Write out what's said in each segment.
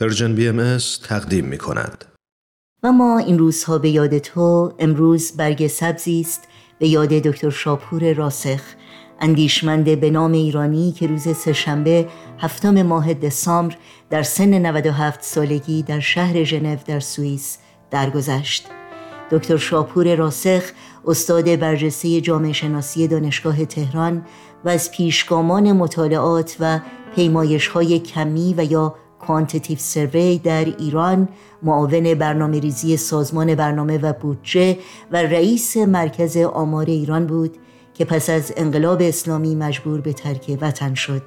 Persian BM تقدیم می کند. و ما این روزها به یاد تو امروز برگ سبزی است به یاد دکتر شاپور راسخ اندیشمند به نام ایرانی که روز سهشنبه هفتم ماه دسامبر در سن 97 سالگی در شهر ژنو در سوئیس درگذشت. دکتر شاپور راسخ استاد برجسته جامعه شناسی دانشگاه تهران و از پیشگامان مطالعات و پیمایش های کمی و یا کوانتیتیو سروی در ایران معاون برنامه ریزی سازمان برنامه و بودجه و رئیس مرکز آمار ایران بود که پس از انقلاب اسلامی مجبور به ترک وطن شد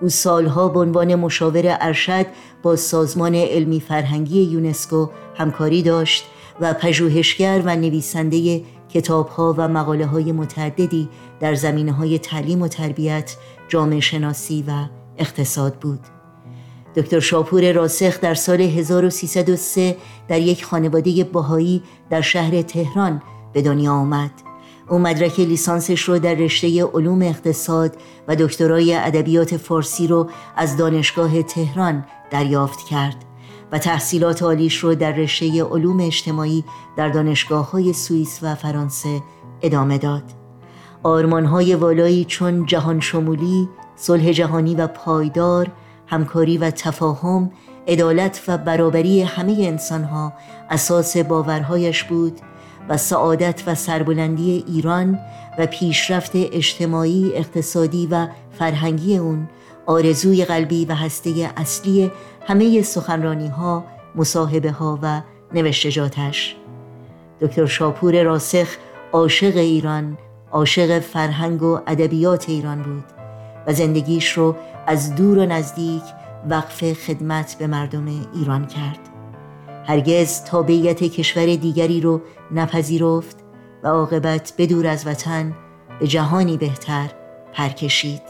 او سالها به عنوان مشاور ارشد با سازمان علمی فرهنگی یونسکو همکاری داشت و پژوهشگر و نویسنده کتابها و مقاله های متعددی در زمینه های تعلیم و تربیت، جامعه شناسی و اقتصاد بود. دکتر شاپور راسخ در سال 1303 در یک خانواده باهایی در شهر تهران به دنیا آمد. او مدرک لیسانسش رو در رشته علوم اقتصاد و دکترای ادبیات فارسی رو از دانشگاه تهران دریافت کرد و تحصیلات عالیش رو در رشته علوم اجتماعی در دانشگاه های سوئیس و فرانسه ادامه داد. آرمانهای والایی چون جهان شمولی، صلح جهانی و پایدار، همکاری و تفاهم، عدالت و برابری همه انسانها اساس باورهایش بود و سعادت و سربلندی ایران و پیشرفت اجتماعی، اقتصادی و فرهنگی اون آرزوی قلبی و هسته اصلی همه سخنرانی ها، مصاحبه ها و نوشتجاتش. دکتر شاپور راسخ عاشق ایران، عاشق فرهنگ و ادبیات ایران بود و زندگیش رو از دور و نزدیک وقف خدمت به مردم ایران کرد. هرگز تابعیت کشور دیگری رو نپذیرفت و عاقبت بدور از وطن به جهانی بهتر پرکشید.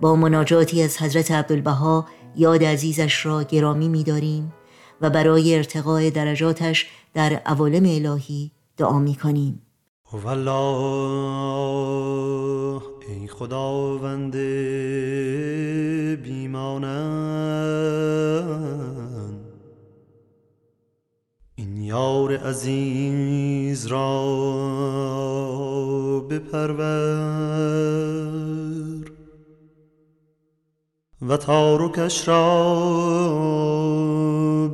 با مناجاتی از حضرت عبدالبها یاد عزیزش را گرامی می‌داریم و برای ارتقاء درجاتش در عوالم الهی دعا می‌کنیم. ای خداوند بیمانم این یار عزیز را بپرور و تارکش را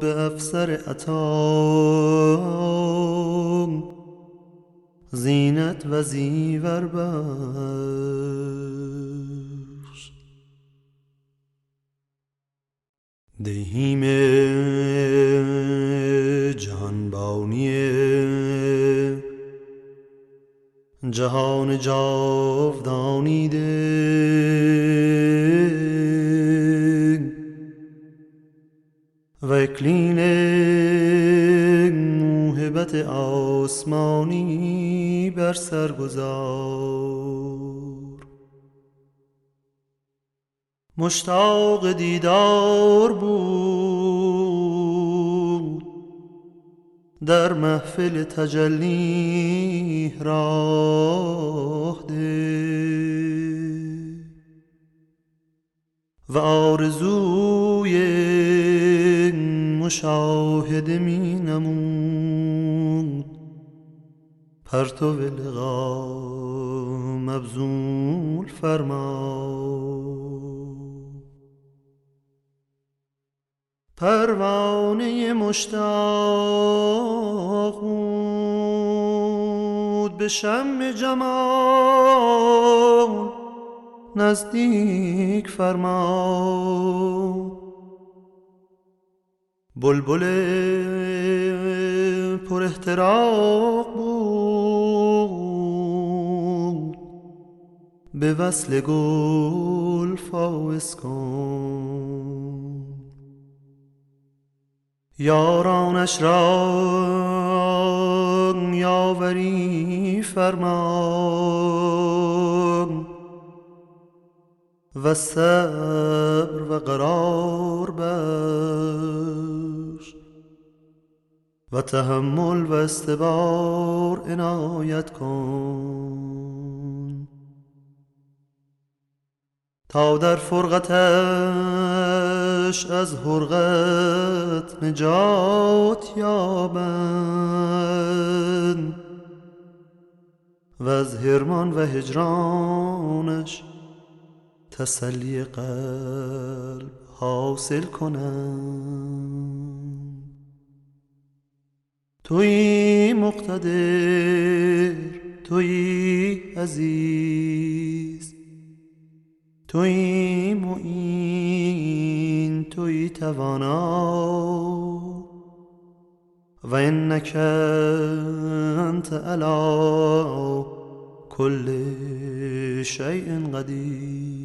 به افسر عطا زینت و زیور بخش دهیم جهانبانی جهان جاودانی و اکلین موهبت آسمانی بر سر گذار. مشتاق دیدار بود در محفل تجلی راه ده. و آرزوی مشاهده می نمود. پرتو لقا مبزول فرما. پروانه مشتاق بود به شم جمال. نزدیک فرما. بلبل پر احتراق بود. به وصل گل فاوس کن. یارانش را یاوری فرمان و صبر و قرار بش و تحمل و استبار عنایت کن. تا در فرقتش از حرقت نجات یابند و از هرمان و هجرانش تسلی قلب حاصل کنم. توی مقتدر توی عزیز توی معین توی توانا. و انک انت علا کل شیء قدیر.